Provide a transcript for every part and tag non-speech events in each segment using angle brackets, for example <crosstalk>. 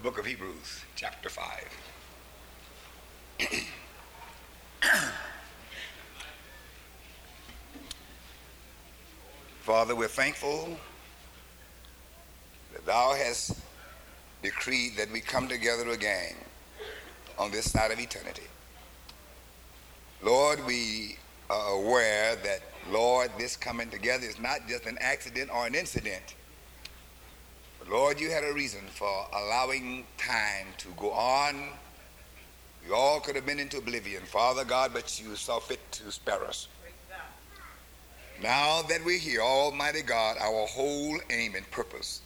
The book of Hebrews, chapter 5. <clears throat> Father, we're thankful that thou hast decreed that we come together again on this side of eternity. Lord, we are aware that, Lord, this coming together is not just an accident or an incident. Lord, you had a reason for allowing time to go on. We all could have been into oblivion, Father God, but you saw fit to spare us. Now that we're here, Almighty God, our whole aim and purpose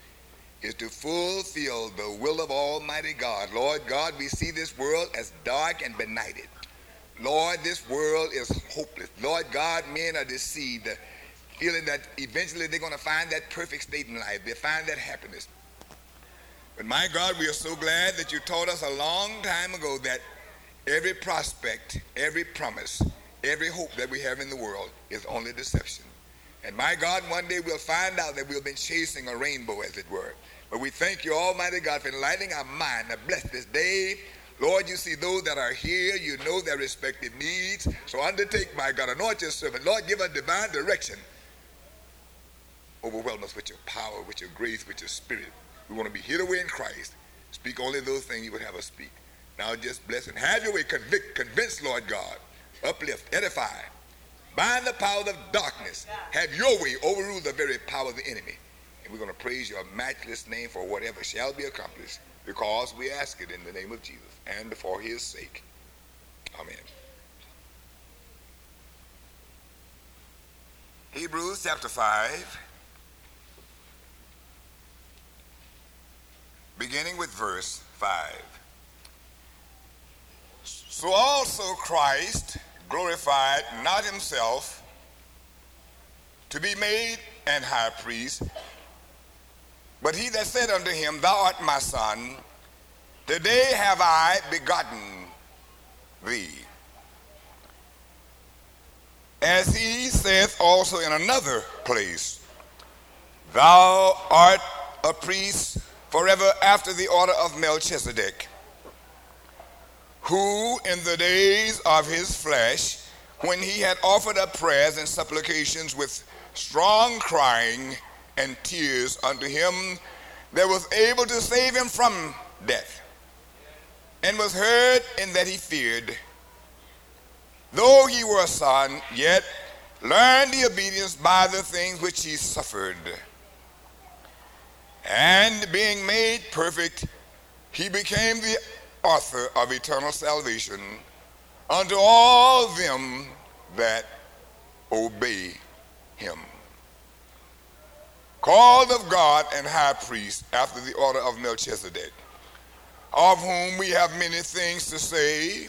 is to fulfill the will of Almighty God. Lord God, we see this world as dark and benighted. Lord, this world is hopeless. Lord God, men are deceived, feeling that eventually they're going to find that perfect state in life. They find that happiness. But my God, we are so glad that you taught us a long time ago that every prospect, every promise, every hope that we have in the world is only deception. And my God, one day we'll find out that we've been chasing a rainbow, as it were. But we thank you, Almighty God, for enlightening our mind to bless this day. Lord, you see those that are here, you know their respective needs. So undertake, my God, anoint your servant. Lord, give us divine direction. Overwhelm us with your power, with your grace, with your spirit. We want to be hid away in Christ. Speak only those things you would have us speak. Now just bless and have your way. Convict, convince, Lord God. Uplift, edify. Bind the power of darkness. Have your way. Overrule the very power of the enemy. And we're going to praise your matchless name for whatever shall be accomplished because we ask it in the name of Jesus and for his sake. Amen. Hebrews chapter 5, beginning with verse 5. So also Christ glorified not himself to be made an high priest, but he that said unto him, Thou art my son, today have I begotten thee. As he saith also in another place, Thou art a priest forever after the order of Melchizedek who in the days of his flesh, when he had offered up prayers and supplications with strong crying and tears unto him, that was able to save him from death, and was heard in that he feared. Though he were a son, yet learned the obedience by the things which he suffered. And being made perfect, he became the author of eternal salvation unto all them that obey him. Called of God and high priest after the order of Melchizedek, of whom we have many things to say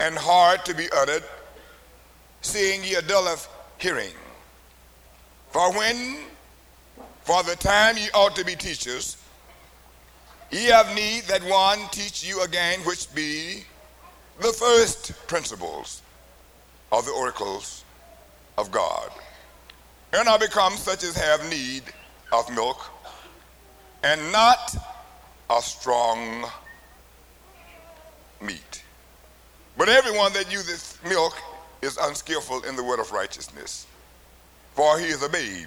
and hard to be uttered, seeing ye are dull of hearing. For when, for the time ye ought to be teachers, Ye have need that one teach you again, which be the first principles of the oracles of God. And are become such as have need of milk, and not of strong meat. But everyone that useth milk is unskillful in the word of righteousness, for he is a babe.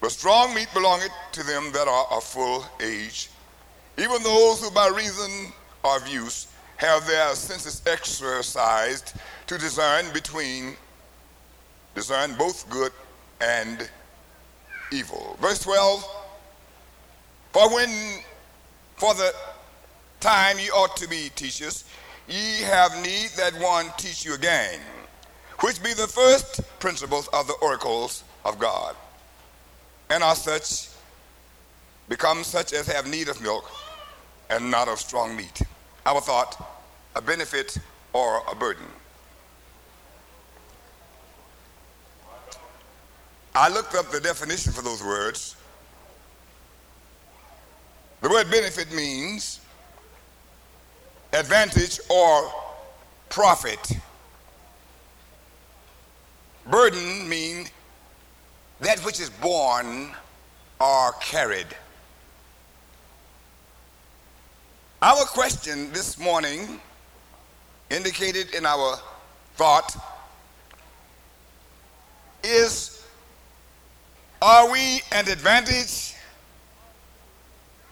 But strong meat belongeth to them that are of full age, even those who by reason of use have their senses exercised to discern between, discern both good and evil. Verse 12, for when, for the time ye ought to be teachers, ye have need that one teach you again, which be the first principles of the oracles of God and are such become such as have need of milk and not of strong meat. Our thought, a benefit or a burden. I looked up the definition for those words. The word benefit means advantage or profit. Burden mean that which is born or carried. Our question this morning, indicated in our thought, is Are we an advantage,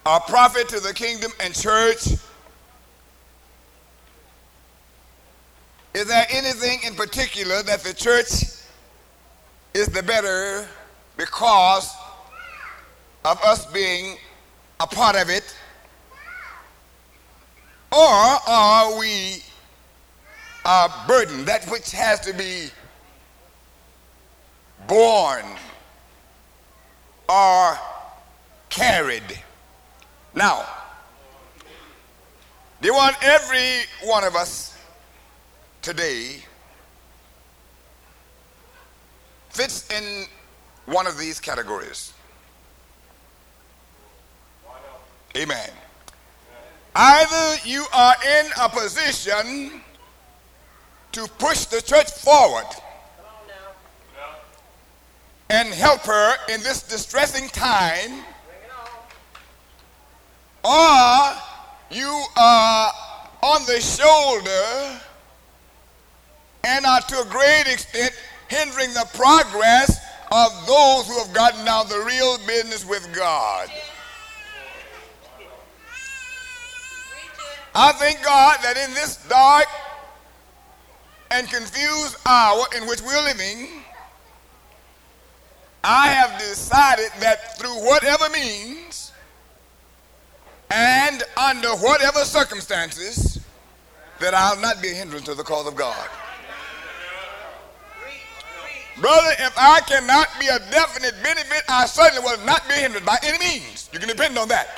a profit to the kingdom and church? Is there anything in particular that the church is the better because of us being a part of it? Or are we a burden, that which has to be borne or carried? Now, they want every one of us today fits in one of these categories. Amen. Either you are in a position to push the church forward and help her in this distressing time, or you are on the shoulder and are to a great extent hindering the progress of those who have gotten down the real business with God. I thank God that in this dark and confused hour in which we're living, I have decided that through whatever means and under whatever circumstances, that I'll not be a hindrance to the cause of God. Brother, if I cannot be a definite benefit, I certainly will not be hindered by any means. You can depend on that.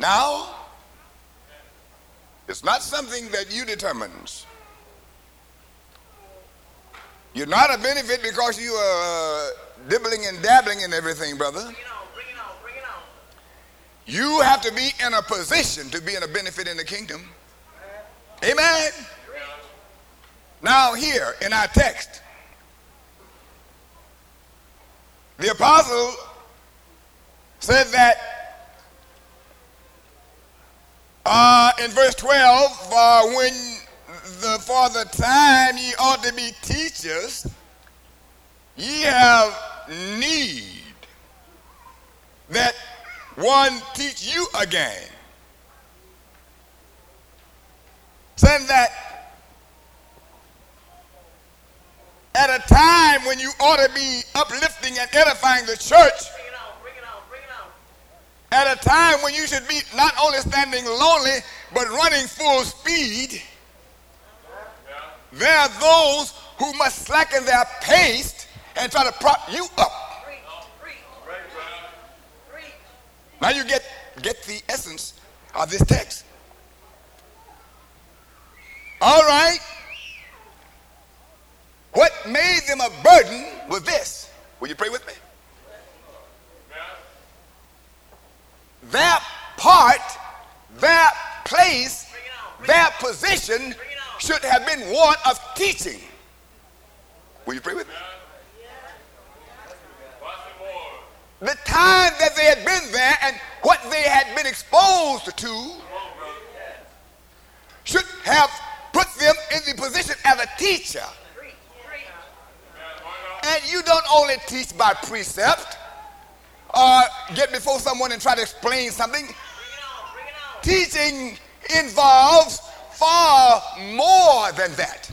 Now, it's not something that you determines. You're not a benefit because you are uh, dibbling and dabbling in everything, brother. You have to be in a position to be in a benefit in the kingdom. Amen. Now, here in our text, the apostle said that uh, in verse 12, uh, when the, for the time ye ought to be teachers, ye have need that one teach you again. Saying that at a time when you ought to be uplifting and edifying the church, at a time when you should be not only standing lonely, but running full speed, there are those who must slacken their pace and try to prop you up. Now you get, get the essence of this text. All right. What made them a burden was this. Will you pray with me? That part, that place, that position should have been one of teaching. Will you pray with me? The time that they had been there and what they had been exposed to should have put them in the position as a teacher. And you don't only teach by precept, or get before someone and try to explain something. Bring it on, bring it on. Teaching involves far more than that.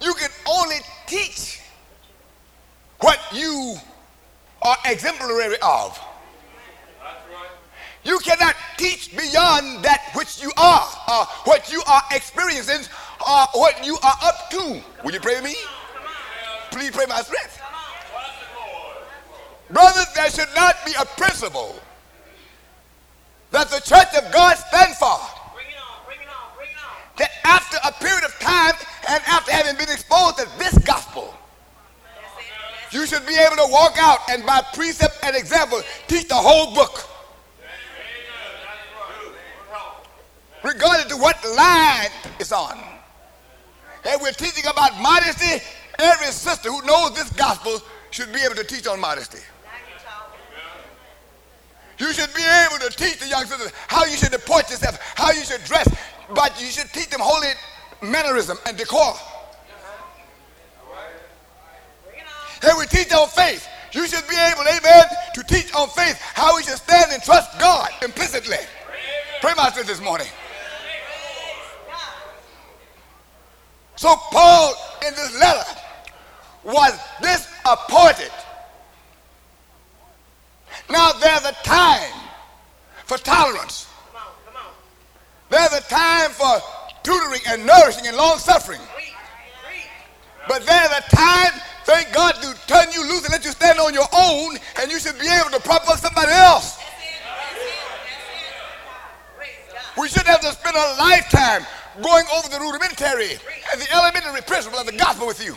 You can only teach what you are exemplary of. You cannot teach beyond that which you are, uh, what you are experiencing, what you are up to. Will you pray with me? Please pray my strength. Brothers, there should not be a principle that the church of God stands for. Bring it on, bring it on, bring it on. That after a period of time and after having been exposed to this gospel, you should be able to walk out and by precept and example teach the whole book. Regardless to what line it's on. And we're teaching about modesty. Every sister who knows this gospel should be able to teach on modesty. You should be able to teach the young sisters how you should deport yourself, how you should dress, but you should teach them holy mannerism and decor. And we teach on faith. You should be able, amen, to teach on faith how we should stand and trust God implicitly. Pray my this morning. So Paul in this letter was disappointed now there's a time for tolerance. There's a time for tutoring and nourishing and long suffering. But there's a time, thank God, to turn you loose and let you stand on your own, and you should be able to prop up somebody else. We should have to spend a lifetime going over the rudimentary and the elementary principle of the gospel with you.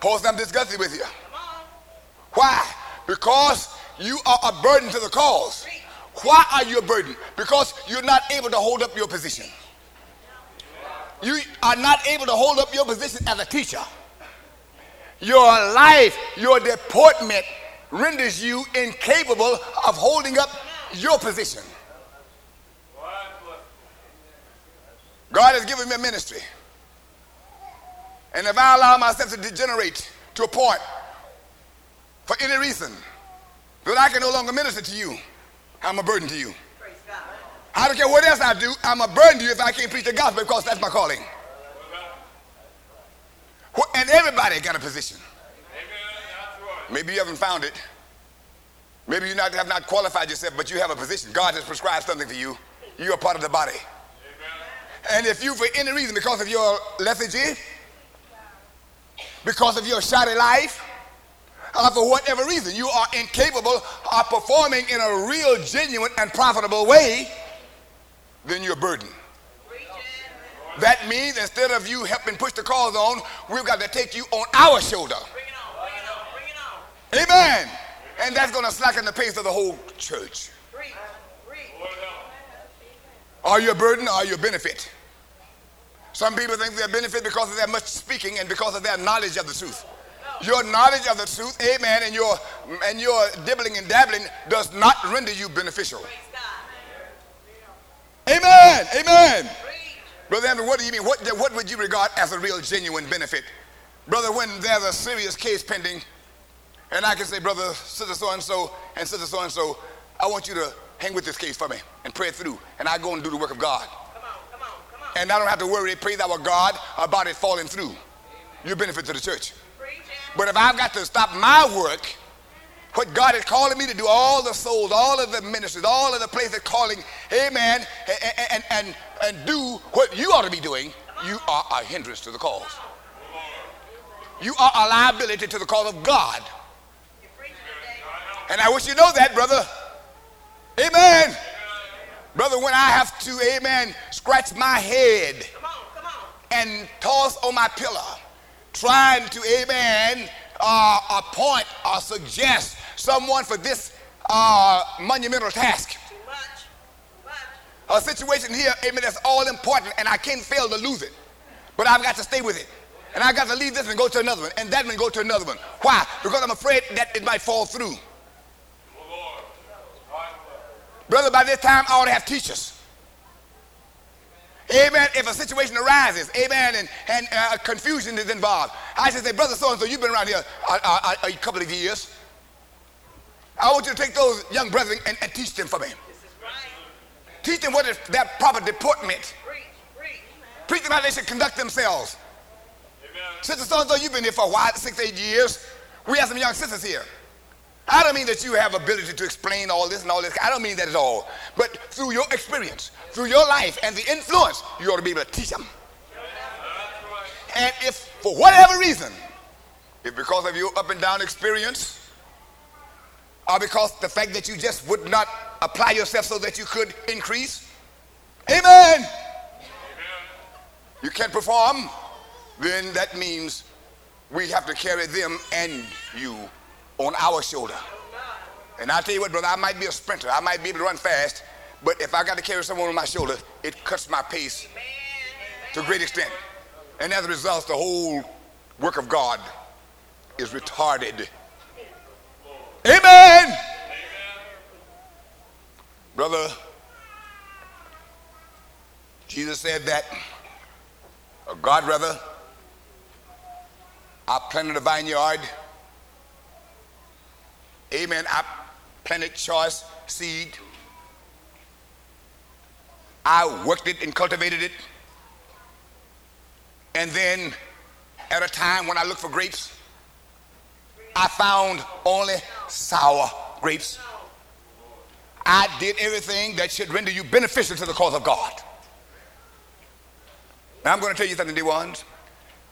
Paul's I'm disgusted with you. Why? Because you are a burden to the cause. Why are you a burden? Because you're not able to hold up your position. You are not able to hold up your position as a teacher. Your life, your deportment renders you incapable of holding up your position. God has given me a ministry. And if I allow myself to degenerate to a point for any reason that I can no longer minister to you, I'm a burden to you. I don't care what else I do, I'm a burden to you if I can't preach the gospel because that's my calling. And everybody got a position. Maybe you haven't found it. Maybe you not, have not qualified yourself, but you have a position. God has prescribed something for you. You're a part of the body. And if you, for any reason, because of your lethargy, because of your shoddy life, or for whatever reason, you are incapable of performing in a real, genuine, and profitable way, then you're burdened. That means instead of you helping push the cause on, we've got to take you on our shoulder. Amen. And that's going to slacken the pace of the whole church. Are you a burden or are you a benefit? Some people think they're a benefit because of their much speaking and because of their knowledge of the truth. Your knowledge of the truth, amen, and your and your dibbling and dabbling does not render you beneficial. Amen. Amen. Brother Andrew, what do you mean? What, what would you regard as a real genuine benefit? Brother, when there's a serious case pending, and I can say, brother, sister so and so, and sister so and so, I want you to hang with this case for me and pray it through, and I go and do the work of God Come on, come on, come on. and I don't have to worry, praise our God, about it falling through. You benefit to the church. But if I've got to stop my work, what God is calling me to do, all the souls, all of the ministries, all of the places calling, amen, and, and, and, and do what you ought to be doing, you are a hindrance to the cause. You are a liability to the cause of God. And I wish you know that, brother. Amen. Brother, when I have to, amen, scratch my head and toss on my pillow, trying to, amen, uh, appoint or suggest someone for this uh, monumental task. A situation here, amen, that's all important, and I can't fail to lose it. But I've got to stay with it. And I've got to leave this and go to another one, and that one go to another one. Why? Because I'm afraid that it might fall through. Brother, by this time, I ought to have teachers. Amen. If a situation arises, amen, and, and uh, confusion is involved, I should say, Brother so and so, you've been around here a, a, a, couple of years. I want you to take those young brethren and, and teach them for me. Teach them what is their proper deportment. Preach them how they should conduct themselves. Amen. Sister so and so, you've been here for a while, six, eight years. We have some young sisters here. I don't mean that you have ability to explain all this and all this. I don't mean that at all. But through your experience, through your life and the influence, you ought to be able to teach them. And if for whatever reason, if because of your up and down experience, or because the fact that you just would not apply yourself so that you could increase, amen. amen. You can't perform, then that means we have to carry them and you on our shoulder. And I tell you what, brother, I might be a sprinter. I might be able to run fast, but if I got to carry someone on my shoulder, it cuts my pace to a great extent. And as a result, the whole work of God is retarded. Amen. Brother, Jesus said that, God rather, I planted a vineyard. Amen. I planted choice seed. I worked it and cultivated it. And then at a time when I looked for grapes, I found only sour grapes. I did everything that should render you beneficial to the cause of God. Now I'm going to tell you something, dear ones.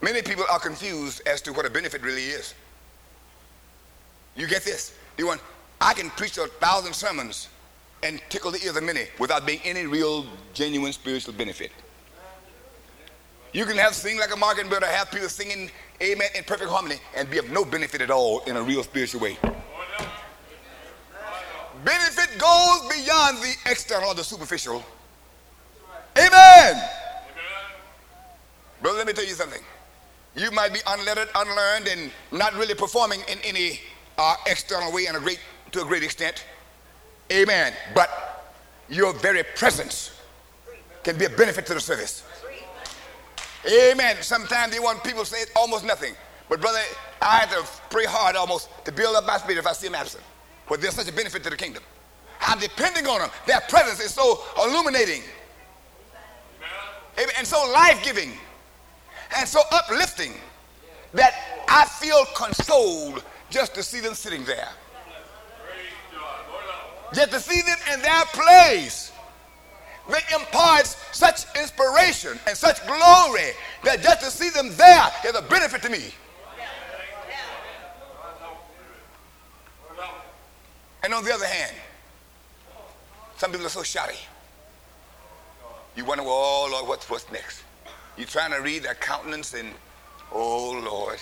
Many people are confused as to what a benefit really is. You get this, dear want? I can preach a thousand sermons and tickle the ears of many without being any real, genuine spiritual benefit. You can have sing like a mockingbird or have people singing amen in perfect harmony and be of no benefit at all in a real spiritual way. Benefit goes beyond the external or the superficial. Amen. Brother, let me tell you something. You might be unlettered, unlearned, and not really performing in any uh, external way and a great, to a great extent. Amen. But your very presence can be a benefit to the service. Amen. Sometimes they want people say almost nothing. But brother, I have to pray hard almost to build up my spirit if I see them absent. For there's such a benefit to the kingdom. I'm depending on them. Their presence is so illuminating. Amen. And so life-giving. And so uplifting that I feel consoled just to see them sitting there. Just to see them in their place that imparts such inspiration and such glory that just to see them there is a benefit to me. And on the other hand, some people are so shoddy. You wonder, well, oh Lord, what's, what's next? You're trying to read their countenance and, oh Lord,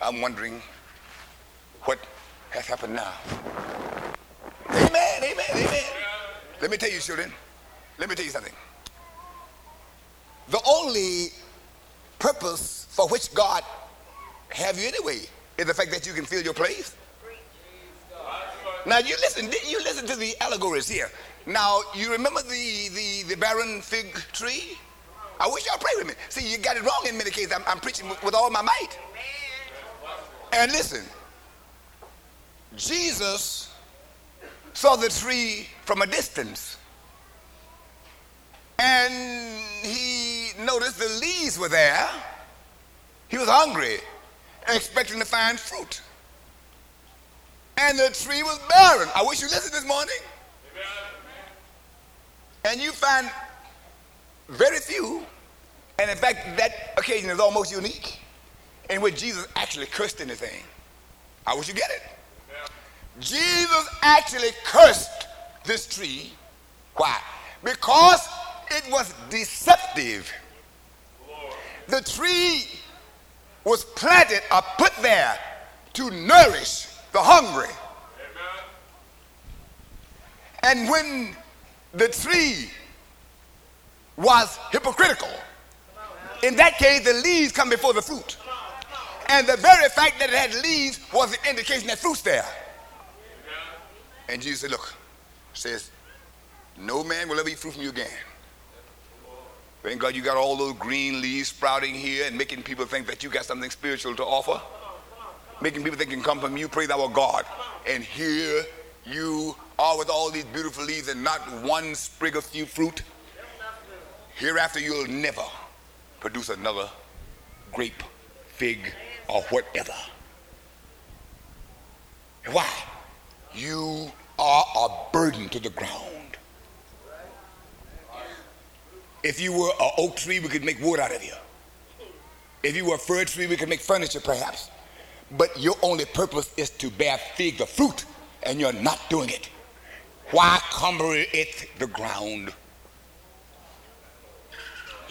I'm wondering what has happened now. Amen, amen, amen. Let me tell you, children, let me tell you something. The only purpose for which God have you anyway is the fact that you can feel your place. Now you listen, you listen to the allegories here. Now you remember the the, the barren fig tree? I wish y'all pray with me. See, you got it wrong in many cases. I'm, I'm preaching with, with all my might. And listen, Jesus saw the tree from a distance. And he noticed the leaves were there. He was hungry, expecting to find fruit. And the tree was barren. I wish you listened this morning. And you find very few, and in fact, that occasion is almost unique, in which Jesus actually cursed anything. I wish you get it. Jesus actually cursed this tree. Why? Because it was deceptive. The tree was planted or put there to nourish the hungry. And when the tree was hypocritical, in that case, the leaves come before the fruit. And the very fact that it had leaves was an indication that fruit's there. And Jesus said, Look, says, no man will ever eat fruit from you again. Thank God you got all those green leaves sprouting here and making people think that you got something spiritual to offer. Making people think can come from you. Praise our God. And here you are with all these beautiful leaves and not one sprig of fruit. Hereafter you'll never produce another grape, fig, or whatever. Why? You are a burden to the ground. If you were an oak tree, we could make wood out of you. If you were a fir tree, we could make furniture perhaps. But your only purpose is to bear fig the fruit, and you're not doing it. Why cumber it the ground?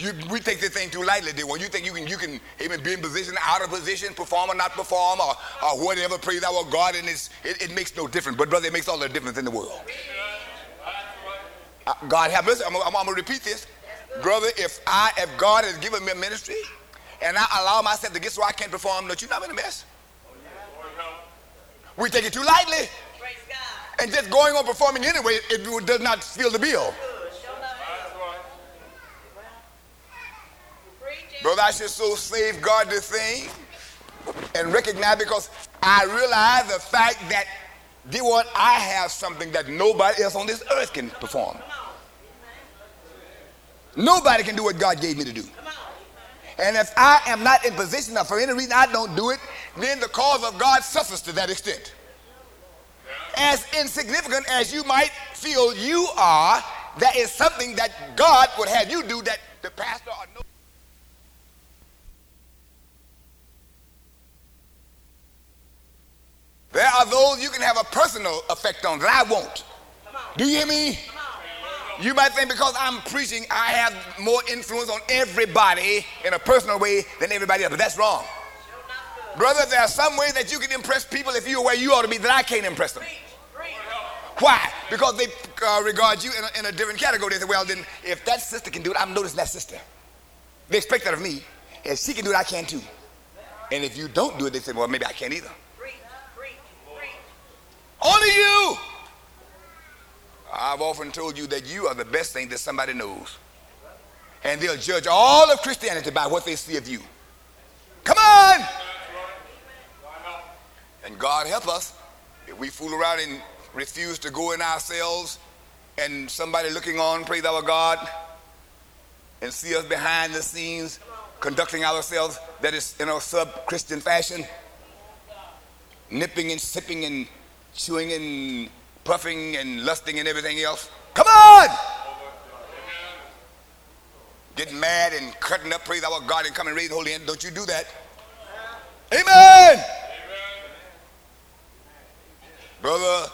You, we take this thing too lightly, dear one. You think you can, you can even be in position, out of position, perform or not perform, or, or whatever, praise our God, and it's, it, it makes no difference. But, brother, it makes all the difference in the world. Uh, God have mercy. I'm, I'm, I'm going to repeat this. Brother, if I, if God has given me a ministry, and I allow myself to get so I can't perform, don't you know I'm in a mess? We take it too lightly. And just going on performing anyway, it does not fill the bill. Brother, I should so safeguard the thing and recognize because I realize the fact that they want I have something that nobody else on this earth can perform. Nobody can do what God gave me to do. And if I am not in position or for any reason I don't do it, then the cause of God suffers to that extent. As insignificant as you might feel you are, that is something that God would have you do that the pastor or no There are those you can have a personal effect on that I won't. Do you hear me? You might think because I'm preaching, I have more influence on everybody in a personal way than everybody else, but that's wrong. Brother, there are some ways that you can impress people if you're where you ought to be that I can't impress them. Why? Because they uh, regard you in a, in a, different category. They say, well, then if that sister can do it, I'm noticing that sister. They expect that of me. If she can do it, I can too. And if you don't do it, they say, well, maybe I can't either. Only you. I've often told you that you are the best thing that somebody knows. And they'll judge all of Christianity by what they see of you. Come on! And God help us if we fool around and refuse to go in ourselves and somebody looking on, praise our God, and see us behind the scenes conducting ourselves that is in a sub Christian fashion, nipping and sipping and chewing and puffing and lusting and everything else. Come on! Getting mad and cutting up, praise our God, and raise the holy hand. Don't you do that. Amen. Amen. Brother,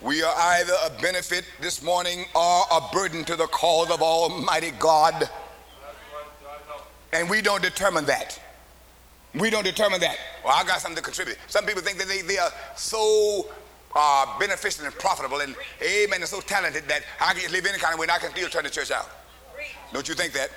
we are either a benefit this morning or a burden to the cause of Almighty God. And we don't determine that. We don't determine that. Well, I got something to contribute. Some people think that they, they are so are beneficial and profitable and amen and so talented that I can live any kind of way and I can still turn the church out. Don't you think that?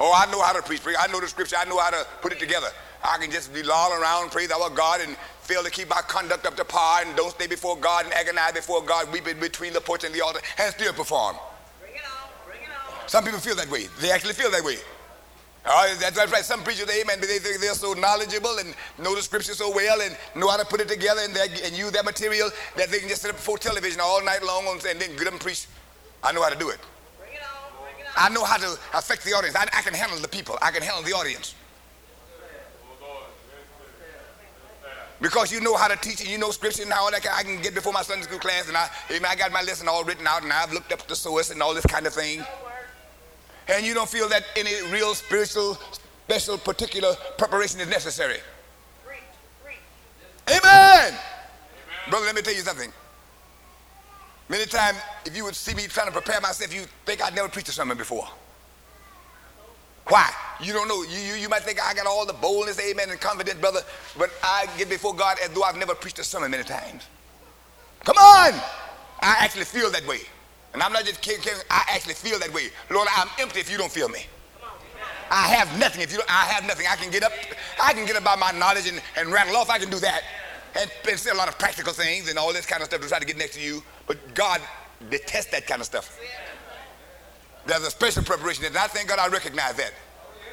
Oh, I know how to preach. I know the scripture. I know how to put it together. I can just be lolling around, praise our God, and fail to keep my conduct up to par, and don't stay before God and agonize before God, weeping between the porch and the altar, and still perform. Bring it on, bring it on. Some people feel that way. They actually feel that way. Oh, that's right. Some preachers, amen, they think they're so knowledgeable and know the scripture so well and know how to put it together and, and use that material that they can just sit up before television all night long and then get them preach. I know how to do it. Bring it on, bring it on. I know how to affect the audience. I, I can handle the people. I can handle the audience. Because you know how to teach and you know scripture and all that. I can get before my Sunday school class and I, I got my lesson all written out and I've looked up the source and all this kind of thing and you don't feel that any real spiritual, special, particular preparation is necessary. Amen. Amen. Brother, let me tell you something. Many times, if you would see me trying to prepare myself, you think I'd never preached a sermon before. Why? You don't know. You, you, you might think I got all the boldness, amen, and confidence, brother, but I get before God as though I've never preached a sermon many times. Come on! I actually feel that way. And I'm not just kidding, I actually feel that way. Lord, I'm empty if you don't feel me. I have nothing if you don't, I have nothing. I can get up, I can get up by my knowledge and, and rattle off. I can do that. And, and say a lot of practical things and all this kind of stuff to try to get next to you. But God detests that kind of stuff. There's a special preparation, and I thank God I recognize that.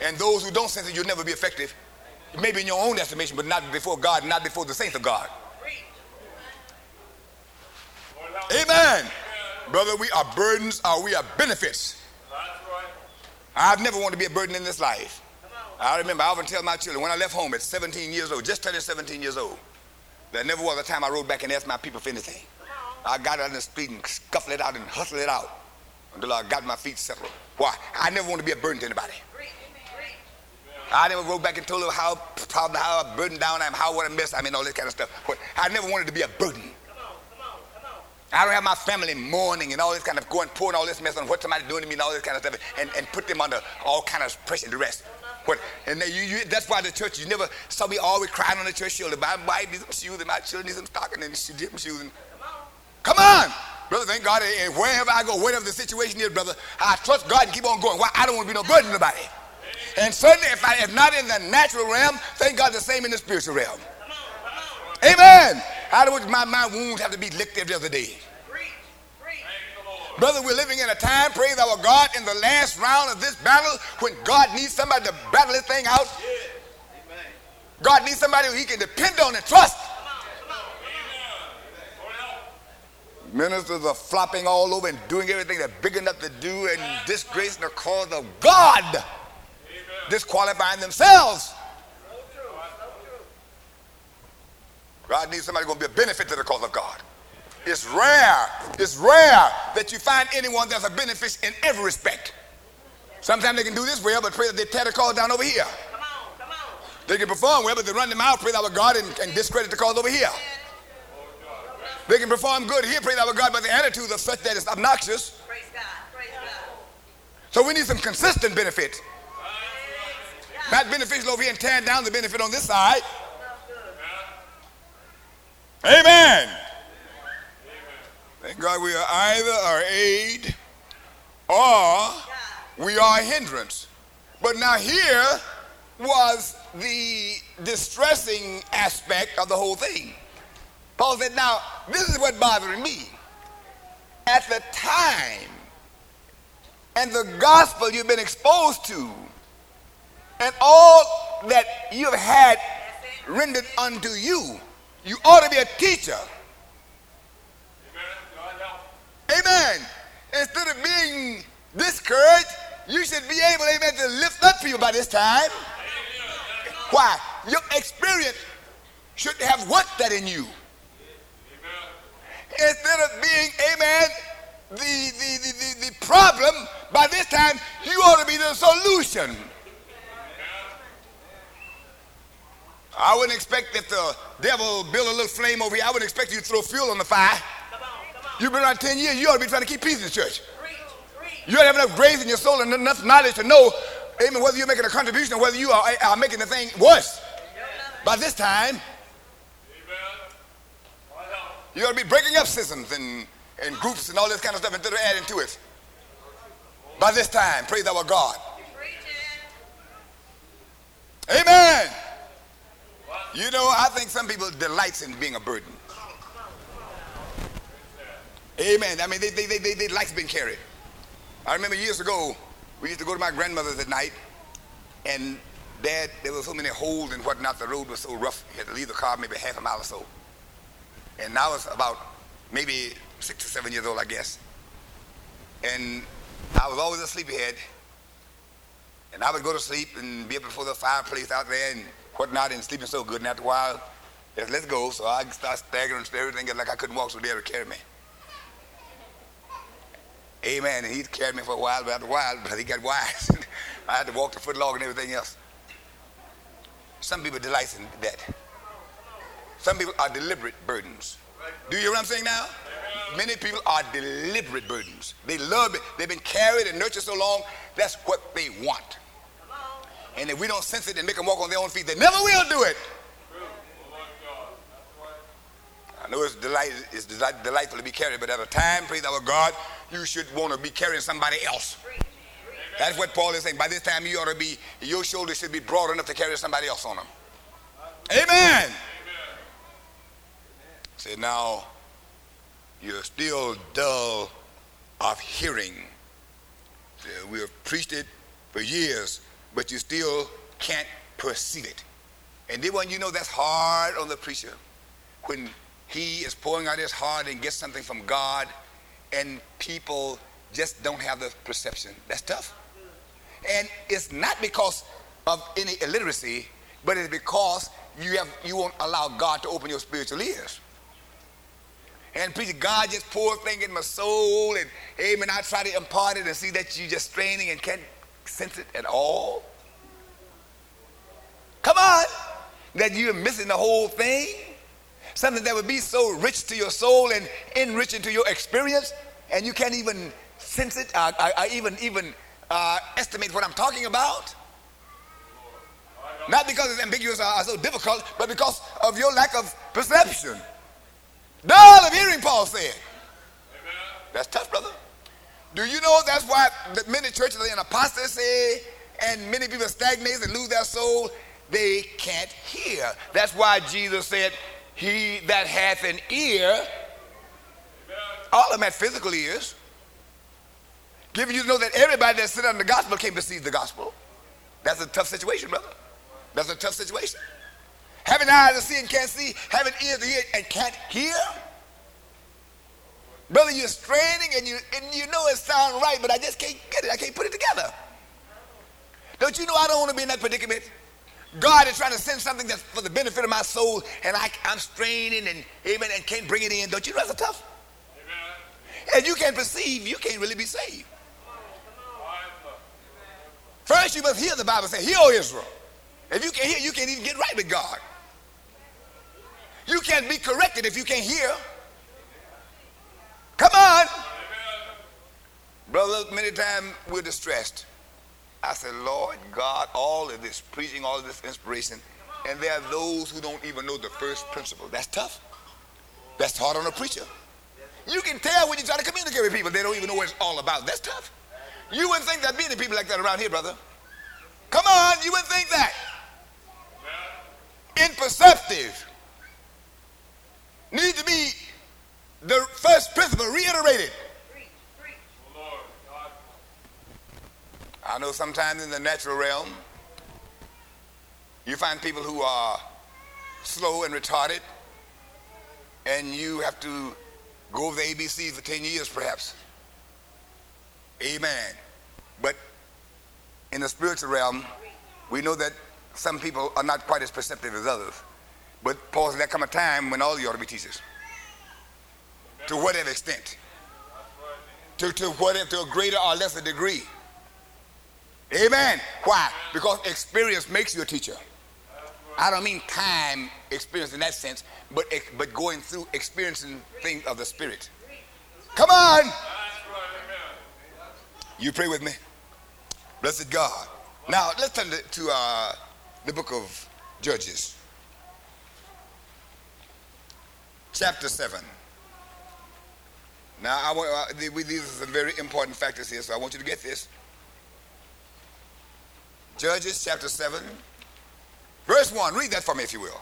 And those who don't sense it, you'll never be effective. Maybe in your own estimation, but not before God, not before the saints of God. Amen. Brother, we are burdens or we are benefits. I've never wanted to be a burden in this life. I remember I often tell my children when I left home at 17 years old, just turning 17 years old, there never was a time I rode back and asked my people for anything. I got out in the street and scuffle it out and hustled it out until I got my feet settled. Why? I never want to be a burden to anybody. I never wrote back and told them how how burdened down I am, how what a mess I mean, all this kind of stuff. But I never wanted to be a burden. I don't have my family mourning and all this kind of going pouring all this mess on what somebody doing to me and all this kind of stuff and, and put them under all kind of pressure and duress. What, and you, you, that's why the church, you never saw me always crying on the church shoulder. My wife needs some shoes and my children need some stockings and she did some shoes. And, come on! Brother, thank God. And wherever I go, whatever the situation is, brother, I trust God and keep on going. Why? I don't want to be no burden to nobody. And certainly, if, I, if not in the natural realm, thank God the same in the spiritual realm. Amen. How do my, my wounds have to be licked every other day? Brother, we're living in a time, praise our God, in the last round of this battle when God needs somebody to battle this thing out. God needs somebody who he can depend on and trust. Ministers are flopping all over and doing everything they're big enough to do and disgracing the cause of God, disqualifying themselves. God needs somebody going to be a benefit to the cause of God. It's rare, it's rare that you find anyone that's a benefit in every respect. Sometimes they can do this well, but pray that they tear the cause down over here. Come on, come on. They can perform well, but they run them out, pray our God, and, and discredit the cause over here. They can perform good here, praise our God, but the attitudes are such that it's obnoxious. Praise God, praise God. So we need some consistent benefits. Not beneficial over here and tearing down the benefit on this side. Amen. Thank God we are either our aid or we are a hindrance. But now here was the distressing aspect of the whole thing. Paul said, Now, this is what bothering me. At the time and the gospel you've been exposed to, and all that you've had rendered unto you, you ought to be a teacher Amen. Instead of being discouraged, you should be able, amen, to lift up people by this time. Why? Your experience should have worked that in you. Instead of being, amen, the, the, the, the, the problem, by this time, you ought to be the solution. I wouldn't expect that the devil build a little flame over here, I wouldn't expect you to throw fuel on the fire. Come on, You've been around 10 years, you ought to be trying to keep peace in the church. You ought to have enough grace in your soul and enough knowledge to know, amen, whether you're making a contribution or whether you are, are making the thing worse. By this time, you ought to be breaking up systems and, and groups and all this kind of stuff instead of adding to it. By this time, praise our God. Amen. You know, I think some people delights in being a burden. Amen. I mean, they, they, they, they, they like being carried. I remember years ago, we used to go to my grandmother's at night, and dad, there were so many holes and whatnot. The road was so rough, you had to leave the car maybe half a mile or so. And I was about maybe six or seven years old, I guess. And I was always a sleepyhead. And I would go to sleep and be up before the fireplace out there and whatnot and sleeping so good. And after a while, let's go. So I start staggering and everything like I couldn't walk, so they would carry me. Amen. And he carried me for a while, but after a while, but he got wise. <laughs> I had to walk the foot log and everything else. Some people delight in that. Some people are deliberate burdens. Do you hear what I'm saying now? Many people are deliberate burdens. They love it. They've been carried and nurtured so long, that's what they want. And if we don't sense it and make them walk on their own feet, they never will do it. I know it's, delight, it's delightful to be carried, but at a time, praise our God, you should want to be carrying somebody else. That's what Paul is saying. By this time, you ought to be, your shoulders should be broad enough to carry somebody else on them. Amen. Amen. Say now, you're still dull of hearing. we have preached it for years, but you still can't perceive it. And then when you know that's hard on the preacher, when he is pouring out his heart and gets something from God, and people just don't have the perception. That's tough. And it's not because of any illiteracy, but it's because you have you won't allow God to open your spiritual ears. and preacher, God just pour thing in my soul and amen. I try to impart it and see that you're just straining and can't sense it at all. Come on. That you're missing the whole thing. Something that would be so rich to your soul and enriching to your experience, and you can't even sense it, uh, I, I even even uh, estimate what I'm talking about. Not because it's ambiguous or so difficult, but because of your lack of perception. Dull of hearing, Paul said. That's tough, brother. Do you know that's why many churches are in apostasy and many people stagnate and lose their soul? They can't hear. That's why Jesus said, He that hath an ear, all of them had physical ears. Giving you to know that everybody that's sitting on the gospel to see the gospel. That's a tough situation, brother. That's a tough situation. Having eyes to see and can't see, having ears to hear and can't hear. Brother, you're straining and you and you know it sounds right, but I just can't get it. I can't put it together. Don't you know I don't want to be in that predicament? God is trying to send something that's for the benefit of my soul, and I, am straining and amen and can't bring it in. Don't you know that's tough? Amen. And you can't perceive, you can't really be saved. First, you must hear the Bible say, Hear, O Israel. If you can't hear, you can't even get right with God. You can't be corrected if you can't hear. Come on. Brother, many times we're distressed. I said, Lord God, all of this preaching, all of this inspiration, and there are those who don't even know the first principle. That's tough. That's hard on a preacher. You can tell when you try to communicate with people, they don't even know what it's all about. That's tough. You wouldn't think there'd be any people like that around here, brother. Come on, you wouldn't think that. Imperceptive. Need to be the first principle reiterated. I know sometimes in the natural realm, you find people who are slow and retarded, and you have to go over the ABCs for 10 years perhaps. Amen. But in the spiritual realm, we know that some people are not quite as perceptive as others. But Paul said there come a time when all you ought to be teachers. To whatever extent. To, to whatever, to a greater or lesser degree. Amen. Why? Because experience makes you a teacher. I don't mean time experience in that sense, but, but going through experiencing things of the Spirit. Come on. You pray with me. Blessed God. Now, let's turn to uh, the book of Judges, chapter 7. Now, I want, uh, these are some very important factors here, so I want you to get this. Judges chapter 7, verse 1. Read that for me, if you will.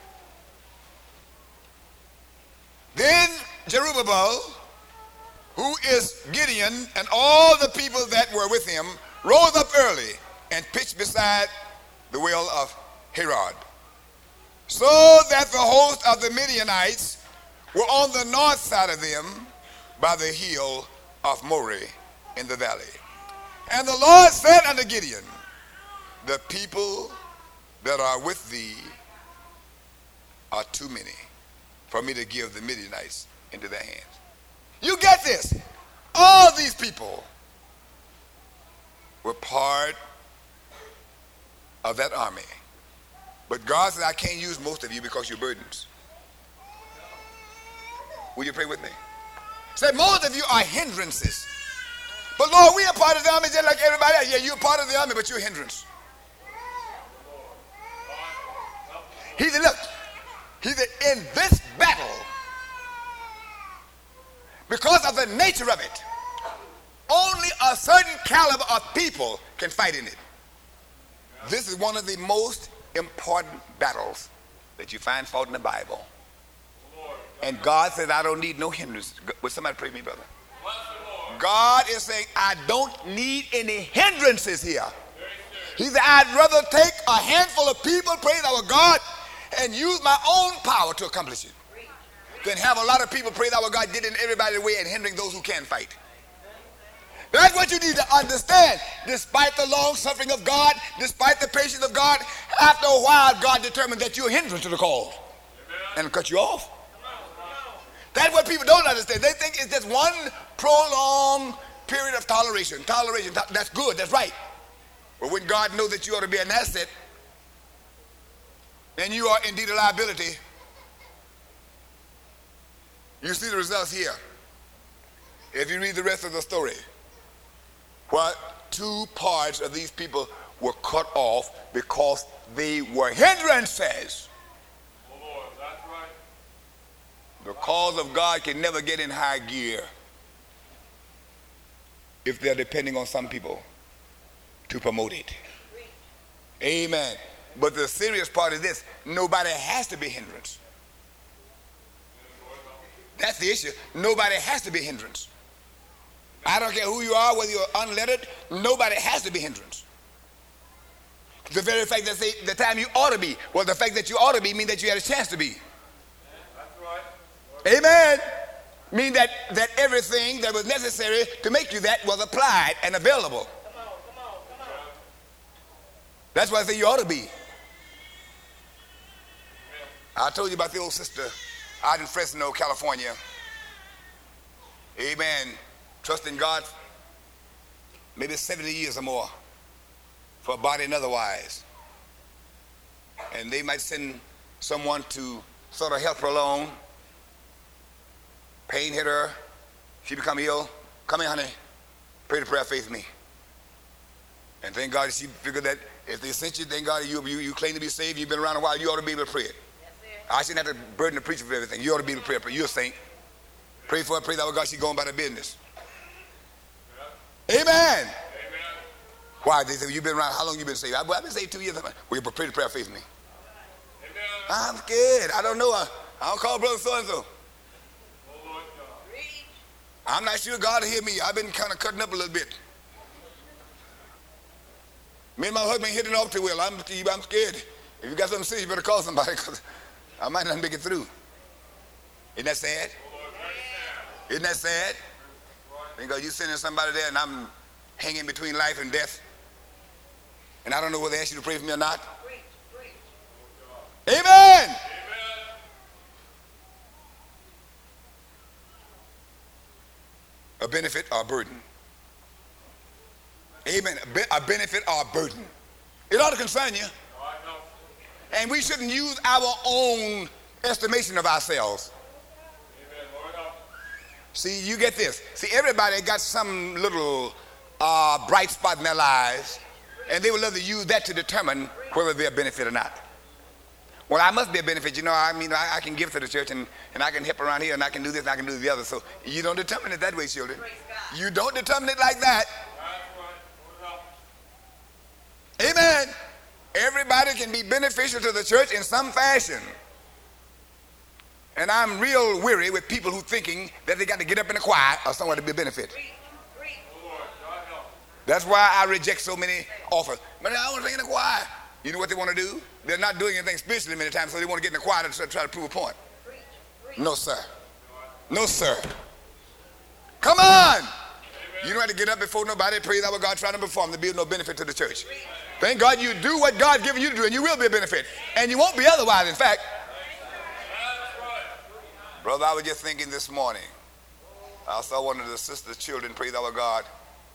Then Jerubbaal, who is Gideon, and all the people that were with him, rose up early and pitched beside the well of Harod, so that the host of the Midianites were on the north side of them by the hill of Moreh in the valley. And the Lord said unto Gideon, the people that are with thee are too many for me to give the Midianites into their hands. You get this. All these people were part of that army. But God said, I can't use most of you because you're burdens. Will you pray with me? Say, most of you are hindrances. But Lord, we are part of the army just like everybody else. Yeah, you're part of the army, but you're a hindrance. He said, look, he said, in this battle, because of the nature of it, only a certain caliber of people can fight in it. This is one of the most important battles that you find fought in the Bible. And God says, I don't need no hindrance. Would somebody pray me, brother? God is saying, I don't need any hindrances here. He said, I'd rather take a handful of people, praise our God, and use my own power to accomplish it than have a lot of people that our God getting everybody away and hindering those who can't fight. That's what you need to understand. Despite the long suffering of God, despite the patience of God, after a while, God determined that you're a hindrance to the cause and cut you off. That's what people don't understand. They think it's just one prolonged period of toleration. Toleration, that's good, that's right. But when God knows that you ought to be an asset, and you are indeed a liability, you see the results here. If you read the rest of the story, what two parts of these people were cut off because they were hindrances. The cause of God can never get in high gear if they're depending on some people to promote it. Amen. But the serious part is this nobody has to be hindrance. That's the issue. Nobody has to be hindrance. I don't care who you are, whether you're unlettered, nobody has to be hindrance. The very fact that say the time you ought to be, well, the fact that you ought to be means that you had a chance to be. Amen. Mean that, that everything that was necessary to make you that was applied and available. Come on, come on, come on. That's why I say you ought to be. I told you about the old sister out in Fresno, California. Amen. Trusting God maybe 70 years or more for a body and otherwise. And they might send someone to sort of help her along Pain hit her. She become ill. Come here, honey. Pray the prayer of faith me. And thank God she figured that if they sent you, thank God you, you, you claim to be saved, you've been around a while, you ought to be able to pray it. I shouldn't have to burden the preacher for everything. You ought to be able to pray. pray. You're a saint. Pray for her, pray that God she's going about her business. Yeah. Amen. Amen. Why? They say, you've been around, how long you been saved? I've been saved two years. Well, you pray the prayer of faith me. Amen. I'm scared. I don't know. I, I don't call brother so-and-so. I'm not sure God will hear me. I've been kind of cutting up a little bit. Me and my husband hitting off too well. I'm, I'm scared. If you got something to say, you better call somebody because I might not make it through. Isn't that sad? Isn't that sad? Because you're sending somebody there and I'm hanging between life and death. And I don't know whether they ask you to pray for me or not. Amen. A benefit or a burden. Amen. A benefit or a burden. It ought to concern you. And we shouldn't use our own estimation of ourselves. See, you get this. See, everybody got some little uh, bright spot in their lives, and they would love to use that to determine whether they're a benefit or not. Well, I must be a benefit. You know, I mean, I, I, can give to the church and, and I can help around here and I can do this and I can do the other. So you don't determine it that way, children. You don't determine it like that. Amen. Everybody can be beneficial to the church in some fashion. And I'm real weary with people who thinking that they got to get up in the choir or somewhere to be a benefit. That's why I reject so many offers. But I want to sing in the choir. You know what they want to do? They're not doing anything spiritually many times, so they want to get in the choir to try to prove a point. No, sir. No, sir. Come on. You don't have to get up before nobody, praise what God trying to perform to be of no benefit to the church. Thank God you do what God given you to do, and you will be a benefit. And you won't be otherwise, in fact. Brother, I was just thinking this morning. I saw one of the sister's children, pray praise our God,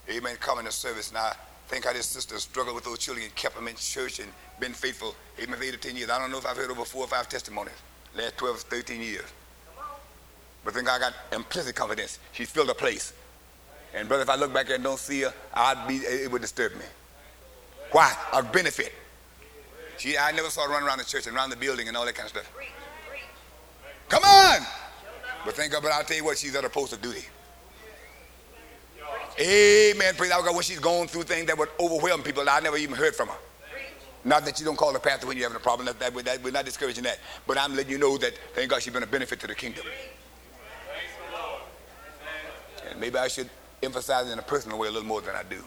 amen, coming to service. Now, think how this sister struggled with those children and kept them in church and been faithful, even for eight or 10 years. I don't know if I've heard over four or five testimonies, last 12, 13 years. But think I got implicit confidence. She's filled a place. And brother, if I look back and don't see her, I'd be, it would disturb me. Why? A benefit. She, I never saw her run around the church and around the building and all that kind of stuff. Come on! But thank God, but I'll tell you what, she's at a post of duty. Amen. Praise God. When she's going through things that would overwhelm people, I never even heard from her. Not that you don't call her pastor when you're having a problem. That, that, that, we're not discouraging that. But I'm letting you know that, thank God, she's been a benefit to the kingdom. And maybe I should emphasize it in a personal way a little more than I do.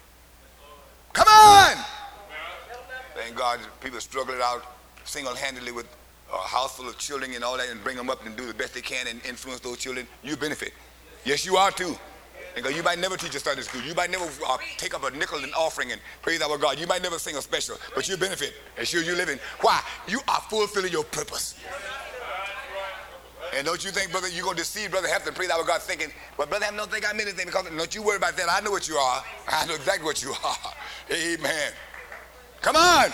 Come on! Thank God, people struggle it out single-handedly with a house full of children and all that and bring them up and do the best they can and influence those children. You benefit. Yes, you are too. And you might never teach a Sunday school. You might never uh, take up a nickel and offering and praise our God. You might never sing a special, but you benefit as sure you living. Why? You are fulfilling your purpose. And don't you think, brother, you're going to deceive Brother Hampton, pray thou God, thinking, well, Brother Hampton don't think I'm anything because don't you worry about that. I know what you are. I know exactly what you are. <laughs> Amen. Come on.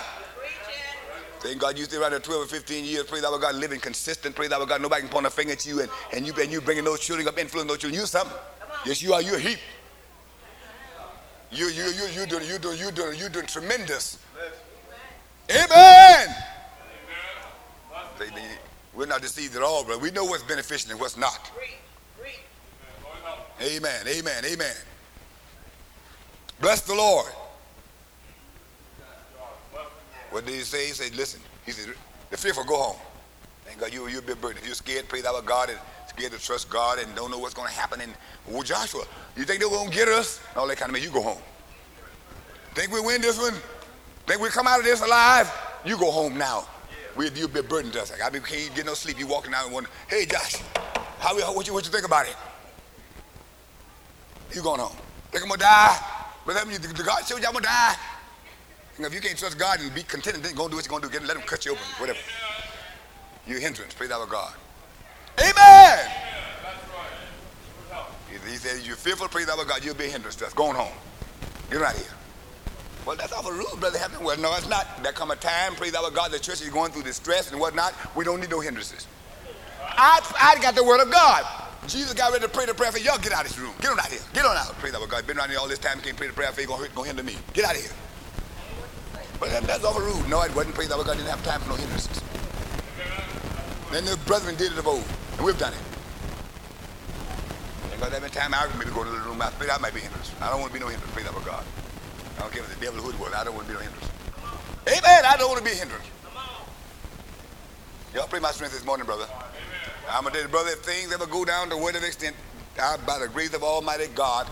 Thank God you stay around there 12 or 15 years. Pray thou God, living consistent. Pray thou God, nobody can point a finger at you and, and you and you bringing those children up, influencing those children. You something. Yes, you are. You're a heap. You you you you doing you doing you doing you doing tremendous. Amen. We're not deceived at all, but we know what's beneficial and what's not. Amen. Amen. Amen. Bless the Lord. What did he say? He said, listen, he said, the fearful go home. Thank God you, a bit burdened. If you're scared, pray thou God and scared to trust God and don't know what's going to happen. And, well, Joshua, you think they're going to get us? All that kind of man, you go home. Think we win this one? Think we come out of this alive? You go home now. We, you're a bit burdened to us. Like, I mean, can't get no sleep. You walking out and wonder, hey, Josh, how, what, you, what you think about it? You going home. Think I'm going to die? But the God showed you I'm going to die. If you can't trust God and be content and then go do what you're going to do, get, let him cut you open, whatever. You're a hindrance. Praise our God. Amen. He, said, you're fearful, praise our God, you'll be a hindrance to us. Going home. Get right here. Well, that's awful rude, Brother Hampton. Well, no, it's not. There come a time, praise our God, the church is going through distress and whatnot. We don't need no hindrances. I, I got the word of God. Jesus got ready to pray the prayer for y'all. Get out of this room. Get on out here. Get on out. Praise our God. Been around here all this time. Can't pray the prayer for you. Going to hinder me. Get out of here. But that, that's awful rude. No, it wasn't. Praise our God. Didn't have time for no hindrances. Then the brethren did it of old. And we've done it. God, every time I maybe go to the room, I pray I might be hindrance. I don't want to be no hindrance. Praise our God. I don't care if the devil who it was. I don't want to be no hindrance. Amen. I don't want to be a hindrance. Y'all pray my strength this morning, brother. I'm going to tell brother, if things ever go down to whatever extent, I, by the grace of Almighty God,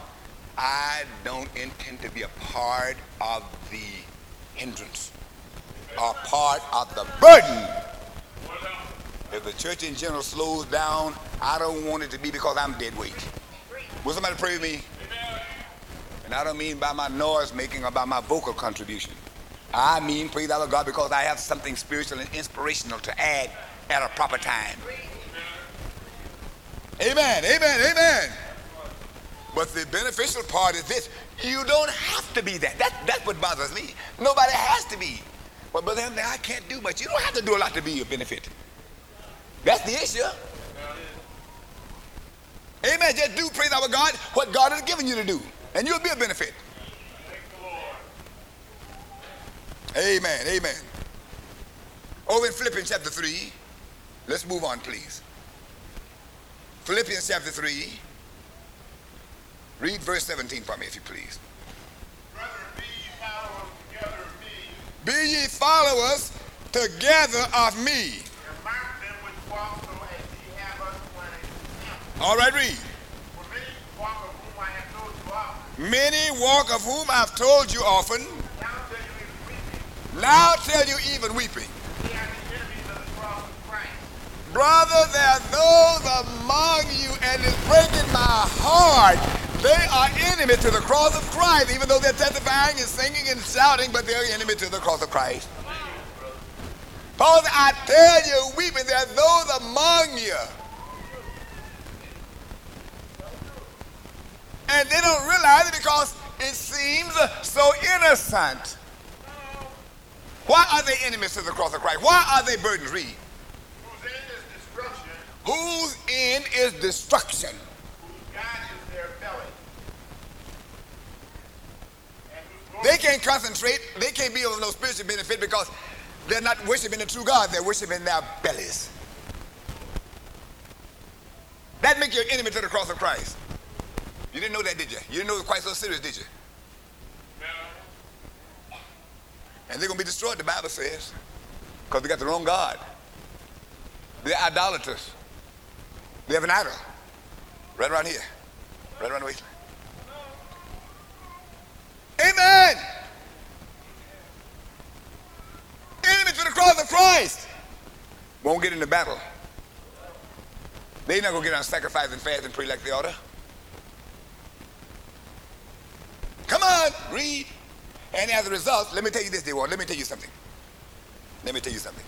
I don't intend to be a part of the hindrance or part of the burden. If the church in general slows down, I don't want it to be because I'm dead weight. Will somebody pray with me? And I don't mean by my noise making or by my vocal contribution. I mean, praise our God, because I have something spiritual and inspirational to add at a proper time. Amen, amen, amen. But the beneficial part is this you don't have to be that. that that's what bothers me. Nobody has to be. Well, Brother Anthony, I can't do much. You don't have to do a lot to be a benefit. That's the issue. Amen. Just do, praise our God, what God has given you to do, and you'll be a benefit. Amen. Amen. Over in Philippians chapter 3, let's move on, please. Philippians chapter 3. Read verse 17 for me, if you please. be ye followers together of me. All right, read. Many walk of whom I've told you often. Now tell you even weeping. Brother, there are those among you, and it's breaking my heart. They are enemy to the cross of Christ, even though they're testifying and singing and shouting, but they're enemy to the cross of Christ. Paul I tell you, weeping, there are those among you. And they don't realize it because it seems so innocent. Why are they enemies to the cross of Christ? Why are they burdened? Read. Whose end is destruction. Whose end is destruction? They can't concentrate. They can't be of no spiritual benefit because they're not worshiping the true God. They're worshiping their bellies. That makes you an enemy to the cross of Christ. You didn't know that, did you? You didn't know it was quite so serious, did you? No. And they're going to be destroyed, the Bible says, because they got the wrong God. They're idolaters. They have an idol right around here, right around the waistline. Amen. Enemy to the cross of Christ won't get in the battle. They're not gonna get on sacrifice and fast and pray like they oughta. Come on, read. And as a result, let me tell you this, want. Let me tell you something. Let me tell you something.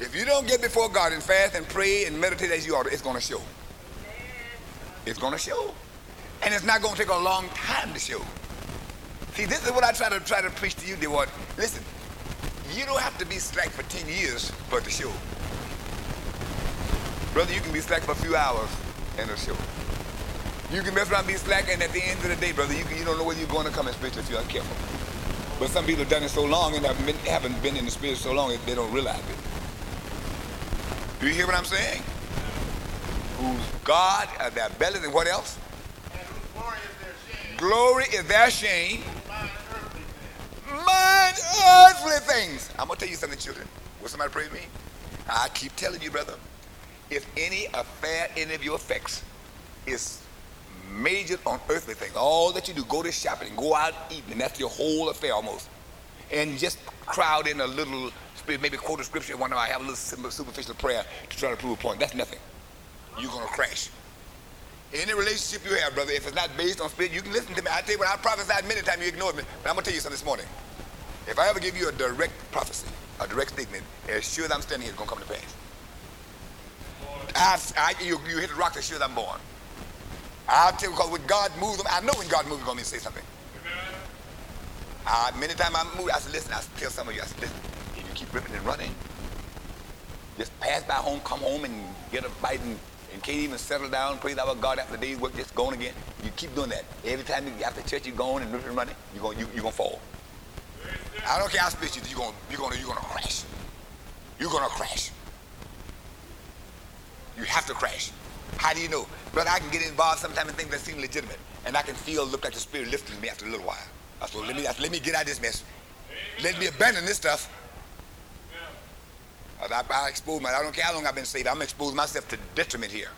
If you don't get before God and fast and pray and meditate as you ought, it's going to show. It's going to show. And it's not going to take a long time to show. See, this is what I try to try to preach to you, one. Listen, you don't have to be slack for 10 years for to show. Brother, you can be slack for a few hours and it'll show. You can mess around be slack, and at the end of the day, brother, you, can, you don't know whether you're going to come in spirit if you're uncareful. But some people have done it so long and haven't been, haven't been in the spirit so long they don't realize it. Do you hear what I'm saying? Whose God uh, are their bellies and what else? Glory is their shame. Mind earthly things. I'm going to tell you something, children. Will somebody pray praise me? I keep telling you, brother, if any affair any of your affects is majored on earthly things, all that you do, go to shopping, go out eating, that's your whole affair almost. And just crowd in a little, maybe quote a scripture, one of I have a little superficial prayer to try to prove a point. That's nothing. You're going to crash. Any relationship you have, brother, if it's not based on spirit, you can listen to me. I tell you what, I prophesied many times, you ignored me. But I'm going to tell you something this morning. If I ever give you a direct prophecy, a direct statement, as sure as I'm standing here, it's going to come to pass. I, I, you, you hit the rock as sure as I'm born. I'll tell you, because when God moves them, I know when God moves, He's going to say something. Uh, many times I move, I said, listen, I tell some of you, I said, listen, if you keep ripping and running, just pass by home, come home and get a bite and, and can't even settle down, praise our God after the day's work, just going again. You keep doing that. Every time you after church, you're going and ripping and running, you're going, you, you're going to fall. I don't care how split you, you're going, you're going, you're going to crash. You're going to crash. You have to crash. How do you know? Brother, I can get involved sometimes in things that seem legitimate, and I can feel, look like the Spirit lifting me after a little while. I said, let me, let me get out of this mess. Let me abandon this stuff. I, I expose my, I don't care how long I've been saved, I'm exposing myself to detriment here.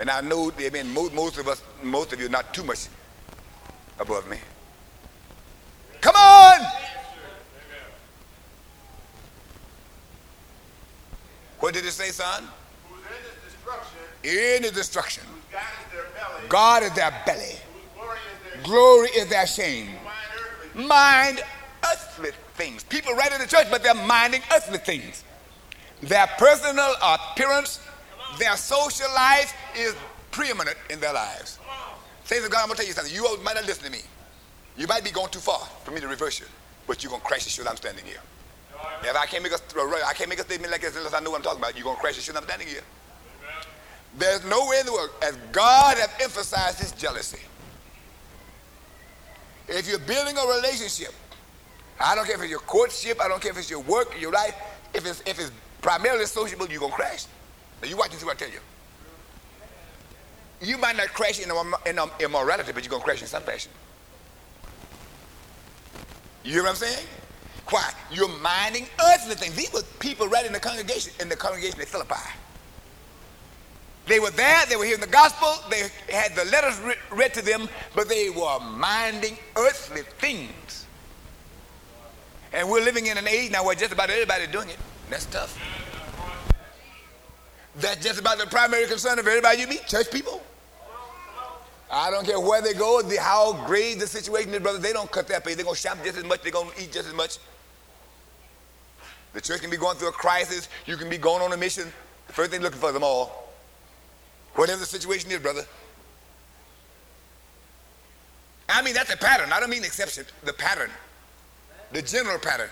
And I know, I mean, most, most of us, most of you, not too much above me. Come on! What did it say, son? The destruction. God is their belly. Glory is their shame. Mind earthly things. People right in the church, but they're minding earthly things. Their personal appearance, their social life is preeminent in their lives. Saints of God, I'm going to tell you something. You might not listen to me. You might be going too far for me to reverse you, but you're going to crash the shoe I'm standing here. If I can't make a, I can't make a statement like this unless I know what I'm talking about, you're going to crash the shoe I'm standing here. There's no way in the world, as God has emphasized his jealousy. If you're building a relationship, I don't care if it's your courtship, I don't care if it's your work, your life, if it's, if it's primarily sociable, you're going to crash. Now you watch and see what I tell you. You might not crash in, in immorality, but you're going to crash in some fashion. You hear what I'm saying? Why? You're minding earthly things. These were people right in the congregation, in the congregation at Philippi. They were there, they were hearing the gospel, they had the letters read to them, but they were minding earthly things. And we're living in an age now where just about everybody doing it. That's tough. That's just about the primary concern of everybody you meet, church people. I don't care where they go, the, how grave the situation is, brother. They don't cut that pay. They're going to shop just as much. They're going to eat just as much. The church can be going through a crisis. You can be going on a mission. The first thing looking for them all Whatever the situation is, brother. I mean, that's a pattern. I don't mean exception. The pattern. The general pattern.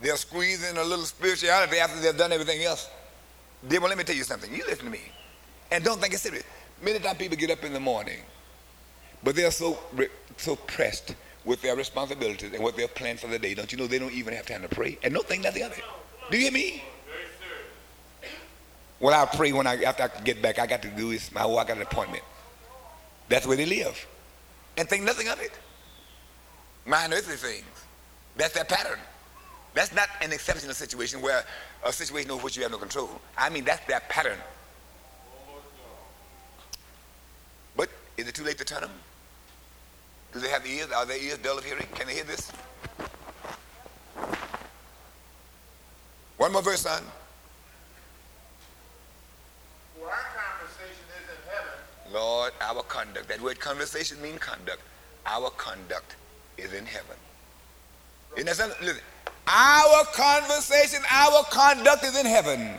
They'll squeeze in a little spirituality after they've done everything else. Dear, well, let me tell you something. You listen to me. And don't think it's serious. Many times people get up in the morning, but they're so, so pressed with their responsibilities and what they're planned for the day. Don't you know they don't even have time to pray? And don't think nothing of it. Do you hear me? Well, I pray when I after I get back. I got to do this. My oh, I got an appointment. That's where they live, and think nothing of it. Mind earthly things. That's their pattern. That's not an exceptional situation where a situation over which you have no control. I mean, that's their pattern. But is it too late to turn them? Do they have ears? Are their ears dull of hearing? Can they hear this? One more verse, son. Lord, our conduct. That word conversation means conduct. Our conduct is in heaven. Isn't that something? Listen, Our conversation, our conduct is in heaven.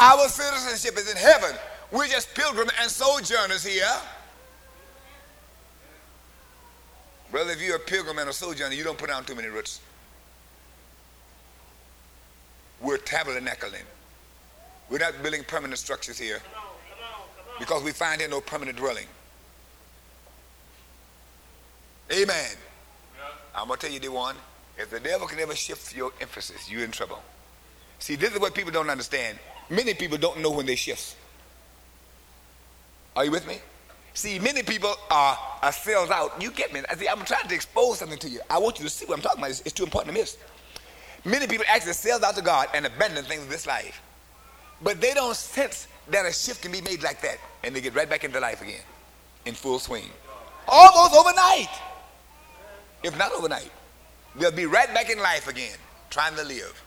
Our citizenship is in heaven. We're just pilgrims and sojourners here. Brother, if you're a pilgrim and a sojourner, you don't put down too many roots. We're tabernacling. We're not building permanent structures here because we find here no permanent dwelling. Amen. I'm going to tell you the one. If the devil can ever shift your emphasis, you're in trouble. See, this is what people don't understand. Many people don't know when they shift. Are you with me? See, many people are, are sales out. You get me? I See, I'm trying to expose something to you. I want you to see what I'm talking about. It's, it's too important to miss. Many people actually sell out to God and abandon things in this life. But they don't sense that a shift can be made like that. And they get right back into life again in full swing. Almost overnight. If not overnight. They'll be right back in life again, trying to live.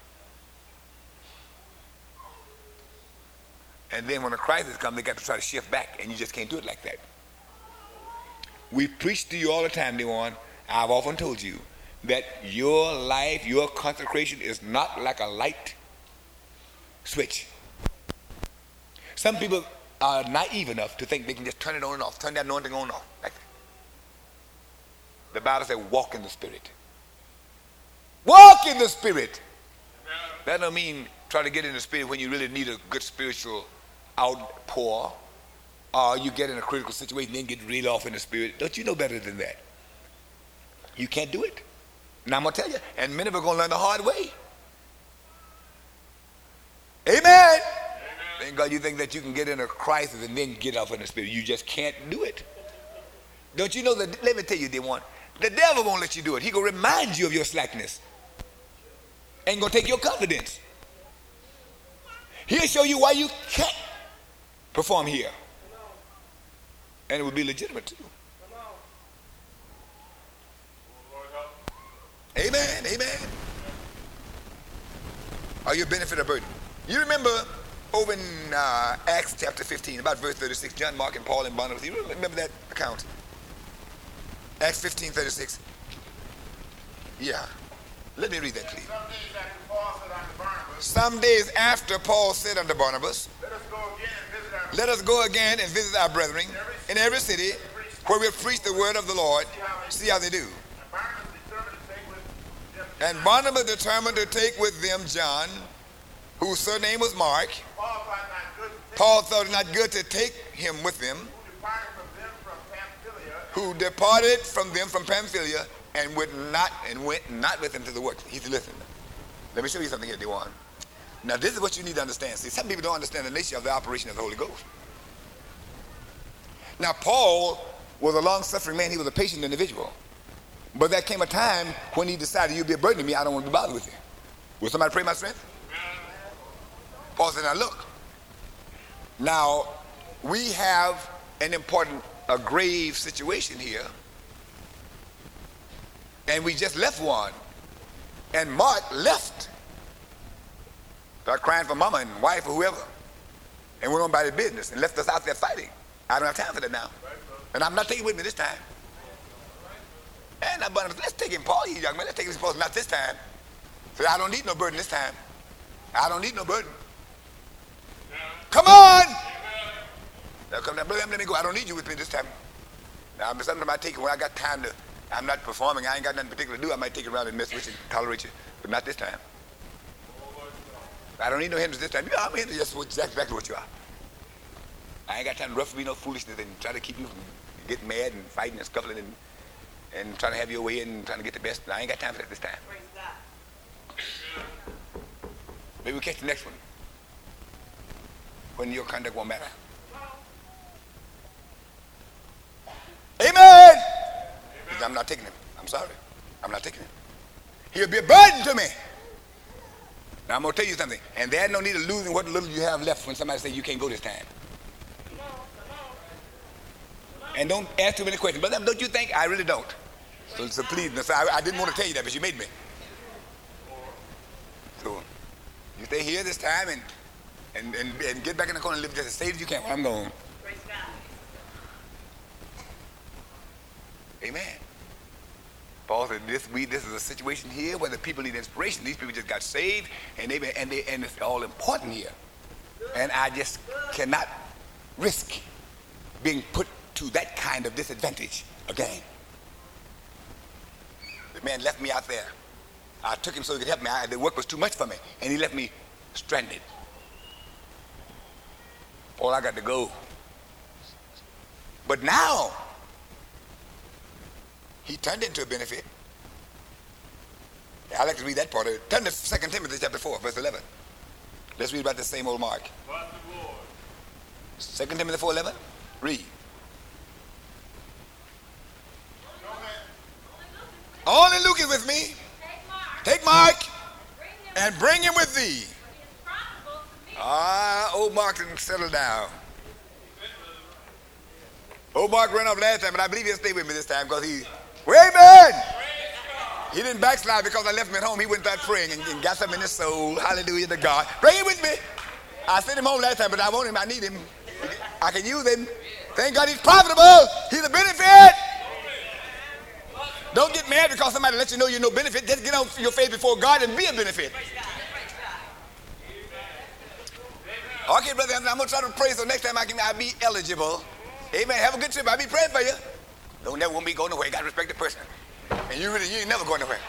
And then when a crisis comes, they got to try to shift back, and you just can't do it like that. We preach to you all the time, Dewan. I've often told you that your life, your consecration is not like a light switch. Some people are naive enough to think they can just turn it on and off, turn that anointing on and off. Like that. The Bible says, walk in the Spirit. Walk in the Spirit. That don't mean try to get in the Spirit when you really need a good spiritual outpour, or you get in a critical situation, then get reeled off in the spirit. Don't you know better than that? You can't do it. Now I'm gonna tell you, and many of are gonna learn the hard way. Amen. God you think that you can get in a crisis and then get off in the spirit. You just can't do it. Don't you know that? Let me tell you, they one, the devil won't let you do it. He gonna remind you of your slackness. Ain't gonna take your confidence. He'll show you why you can't perform here. And it would be legitimate too. Amen. Amen. Are you a benefit or burden? You remember over in uh, Acts chapter 15, about verse 36, John, Mark, and Paul and Barnabas. You remember that account? Acts 15, 36. Yeah. Let me read that, please. Some days after Paul said unto Barnabas, let us go again and visit our brethren in every city where we preach the word of the Lord. See how they do. And Barnabas determined to take with them John, whose surname was Mark. Paul thought it not good to take him with them, who departed from them from Pamphylia and would not and went not with them to the work. He said, listen, let me show you something here, Dewan. Now, this is what you need to understand. See, some people don't understand the nature of the operation of the Holy Ghost. Now, Paul was a long suffering man, he was a patient individual. But there came a time when he decided, You'll be a burden to me, I don't want to be bothered with you. Will somebody pray my strength? Paul said, I look, now we have an important, a grave situation here. And we just left one. And Mark left Start crying for mama and wife or whoever. And went on by their business and left us out there fighting. I don't have time for that now. And I'm not taking with me this time. And I'm let's take him, Paul, you young man, let's take him supposed not this time. So I don't need no burden this time. I don't need no burden. Come on! Now come down, brother, let me go. I don't need you with me this time. Now, sometimes I take it when I got time to, I'm not performing, I ain't got nothing particular to do. I might take it around and mess with you, tolerate you, but not this time. I don't need no hindrance this time. You know, I'm hindrance just exactly what you are. I ain't got time to rough me no foolishness and try to keep you from getting mad and fighting and scuffling and, and trying to have your way and trying to get the best. I ain't got time for that this time. Maybe we'll catch the next one when your conduct won't matter. Amen. Amen. I'm not taking him. I'm sorry. I'm not taking him. He'll be a burden to me. Now I'm gonna tell you something, and there's no need of losing what little you have left when somebody say you can't go this time. And don't ask too many questions. But don't you think? I really don't. So, so please, so I, I, didn't want to tell you that, but you made me. So you stay here this time and and, and, and get back in the corner and live just as safe as you can. I'm going. Amen. Paul said, this, we, this is a situation here where the people need inspiration. These people just got saved, and, they, and, they, and it's all important here. And I just cannot risk being put to that kind of disadvantage again. The man left me out there. I took him so he could help me. I, the work was too much for me, and he left me stranded. All I got to go. But now, he turned into a benefit. I like to read that part of it. Turn to 2 Timothy chapter 4, verse 11. Let's read about the same old Mark. 2 Timothy 4, 11. Read. Only Luke is with me. Take Mark and bring him with thee. Ah, old Mark didn't settle down. Old Mark ran off last time, but I believe he'll stay with me this time because he, amen. He didn't backslide because I left him at home. He went back praying and, and got something in his soul. Hallelujah to God. Him with me. I sent him home last time, but I want him. I need him. I can use him. Thank God he's profitable. He's a benefit. Don't get mad because somebody lets you know you're no benefit. Just get on your face before God and be a benefit. Okay, brother, I'm, going to try to pray so next time I can I be eligible. Amen. Have a good trip. I'll be praying for you. Don't never want me going nowhere. You got to respect the person. And you really, you ain't never going nowhere.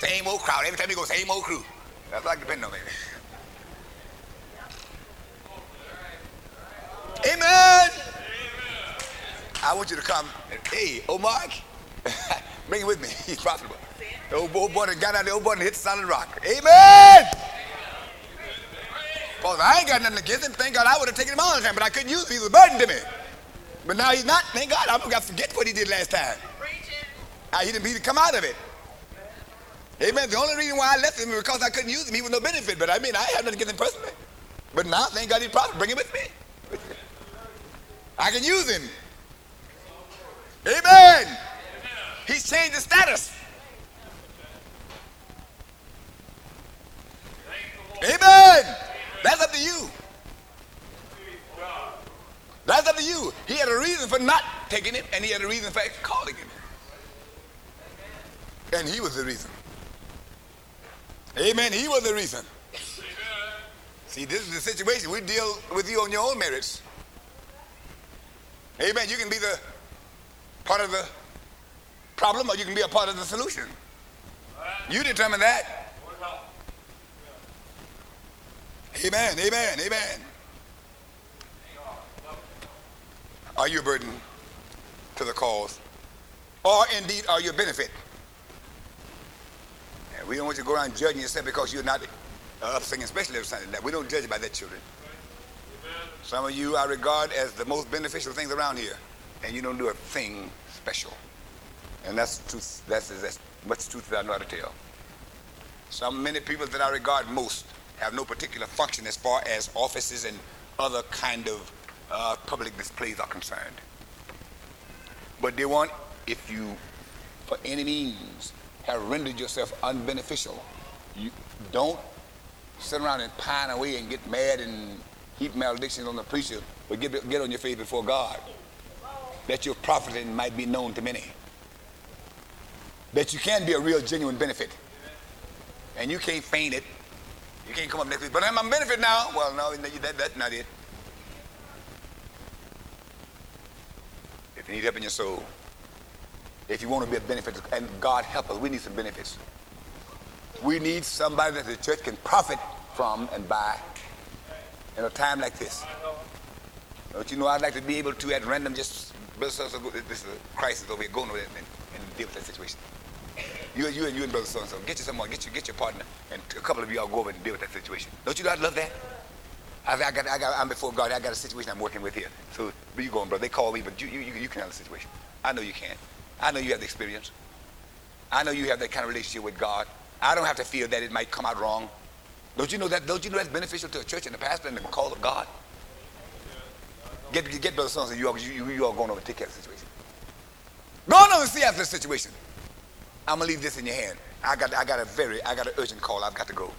Same old crowd. Every time you go, same old crew. That's like depending on me. Amen. I want you to come. Hey, Mark, <laughs> bring it with me. <laughs> He's profitable. The old, old boy that got out the old boy and hit solid rock. Amen. Well, I ain't got nothing against him. Thank God I would have taken him all the time, but I couldn't use him. He was a burden to me. But now he's not. Thank God I'm going to forget what he did last time. I, he didn't, he didn't come out of it. Amen. The only reason why I left him was because I couldn't use him. He was no benefit. But I mean, I had nothing against him personally. But now, thank God he's profitable. Bring him with me. I can use him. Amen. He's changed his status. Amen. That's up to you. That's up to you. He had a reason for not taking him, and he had a reason for calling him. And he was the reason. Amen. He was the reason. See, this is the situation. We deal with you on your own merits. Amen. You can be the part of the problem or you can be a part of the solution. You determine that. Amen, amen, amen. Are you a burden to the cause? Or indeed are you a benefit? And we don't want you to go around judging yourself because you're not uh, up singing special every Sunday night. We don't judge by that, children. Some of you I regard as the most beneficial things around here, and you don't do a thing special. And that's truth. That's as much truth that I know how to tell. Some many people that I regard most have no particular function as far as offices and other kind of uh, public displays are concerned. But they want, if you, for any means, have rendered yourself unbeneficial, you don't sit around and pine away and get mad and heap maledictions on the preacher, but get, get on your face before God. That your profiting might be known to many. That you can be a real, genuine benefit. And you can't feign it you can't come up next week, but I'm a benefit now. Well, no, that, that's not it. If you need help in your soul, if you want to be a benefit, and God help us, we need some benefits. We need somebody that the church can profit from and by in a time like this. Don't you know I'd like to be able to at random just bless us. this is a crisis over here, going over and, and deal with that situation. You, you and you and brother so and so. Get you someone. Get you get your partner, and a couple of y'all go over and deal with that situation. Don't you know I'd love that? I, I got I got I'm before God. I got a situation I'm working with here. So where you going, brother? They call me, but you you you can handle the situation. I know you can. I know you have the experience. I know you have that kind of relationship with God. I don't have to fear that it might come out wrong. Don't you know that? Don't you know that's beneficial to a church and a pastor and the call of God? Get get brother so and. You all you, you all going over take care of the situation. Go on over and see after the situation. I'm gonna leave this in your hand. I got I got a very I got an urgent call. I've got to go.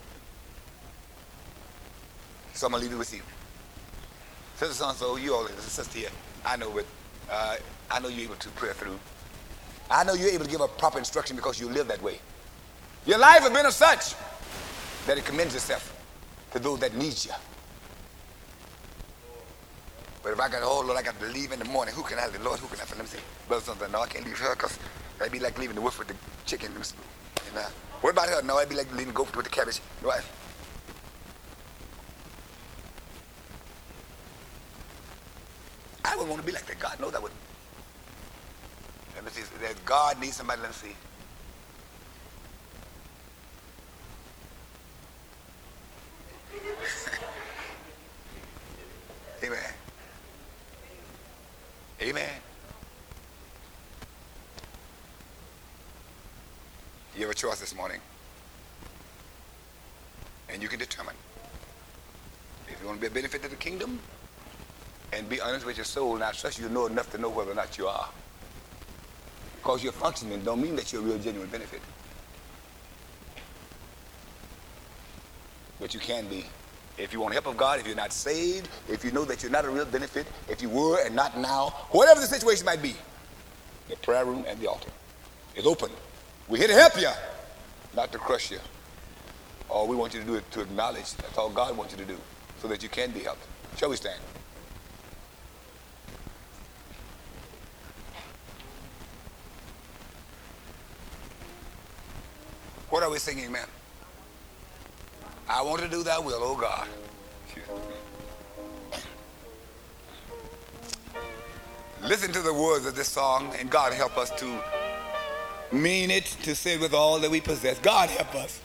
So I'm gonna leave it with you. Sister so so you all sister here. I know it. Uh, I know you're able to pray through. I know you're able to give a proper instruction because you live that way. Your life has been of such that it commends itself to those that need you. But if I got, oh Lord, I got to leave in the morning, who can I leave? Lord, who can I leave? Let me see. Brother something. No, I can't leave her because that'd be like leaving the wolf with the chicken. And, uh, what about her? No, I'd be like leaving the goat with the cabbage. Right? I would want to be like that. God knows I would. Let me see. That God needs somebody. Let me see. <laughs> Amen. Amen. You have a choice this morning. And you can determine if you want to be a benefit to the kingdom and be honest with your soul, not such you know enough to know whether or not you are. Because you're functioning don't mean that you're a real genuine benefit. But you can be. If you want help of God, if you're not saved, if you know that you're not a real benefit, if you were and not now, whatever the situation might be, the prayer room and the altar is open. We're here to help you, not to crush you. All we want you to do is to acknowledge. That's all God wants you to do, so that you can be helped. Shall we stand? What are we singing, man? I want to do thy will, oh God. Listen to the words of this song, and God help us to mean it, to say with all that we possess. God help us.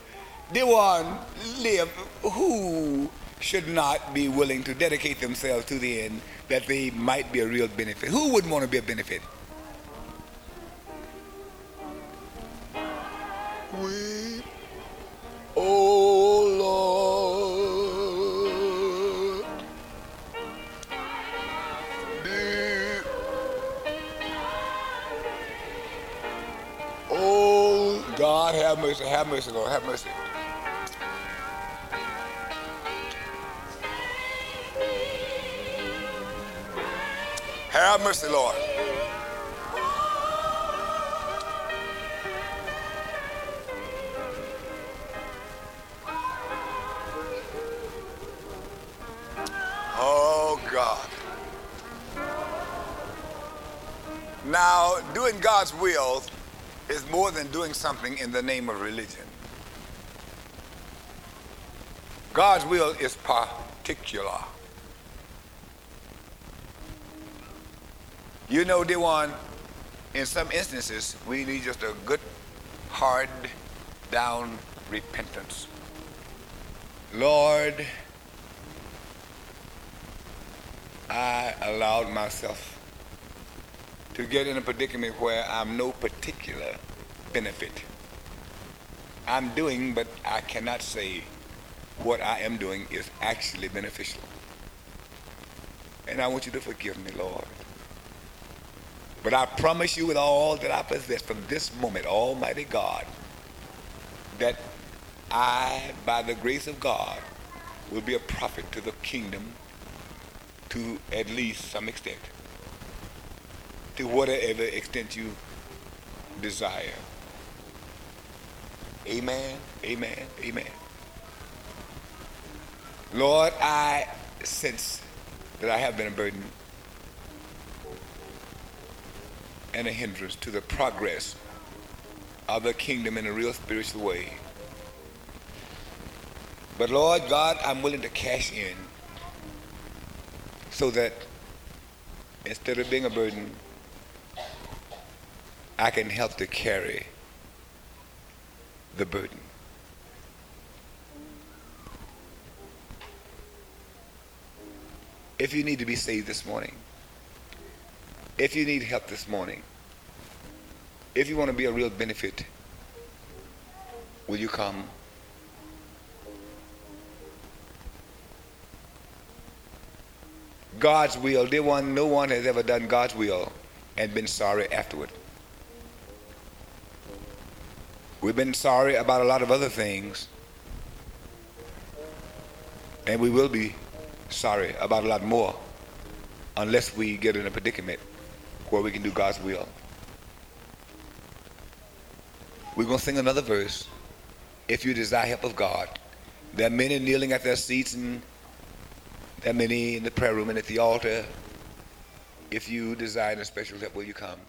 Dear one, live who should not be willing to dedicate themselves to the end that they might be a real benefit. Who wouldn't want to be a benefit? Mercy, have mercy, Lord, have mercy. Have mercy, Lord. Oh, God. Now, doing God's will is more than doing something in the name of religion. God's will is particular. You know, dear one, in some instances, we need just a good, hard down repentance. Lord, I allowed myself to get in a predicament where I'm no particular benefit. I'm doing, but I cannot say what I am doing is actually beneficial. And I want you to forgive me, Lord. But I promise you with all that I possess from this moment, Almighty God, that I, by the grace of God, will be a prophet to the kingdom to at least some extent, to whatever extent you desire. Amen, amen, amen. Lord, I sense that I have been a burden and a hindrance to the progress of the kingdom in a real spiritual way. But Lord God, I'm willing to cash in so that instead of being a burden, I can help to carry the burden. If you need to be saved this morning, if you need help this morning, if you want to be a real benefit, will you come? God's will, dear one, no one has ever done God's will and been sorry afterward. We've been sorry about a lot of other things, and we will be sorry about a lot more unless we get in a predicament where we can do God's will. We're going to sing another verse. If you desire help of God, there are many kneeling at their seats, and there are many in the prayer room and at the altar. If you desire a special help, will you come?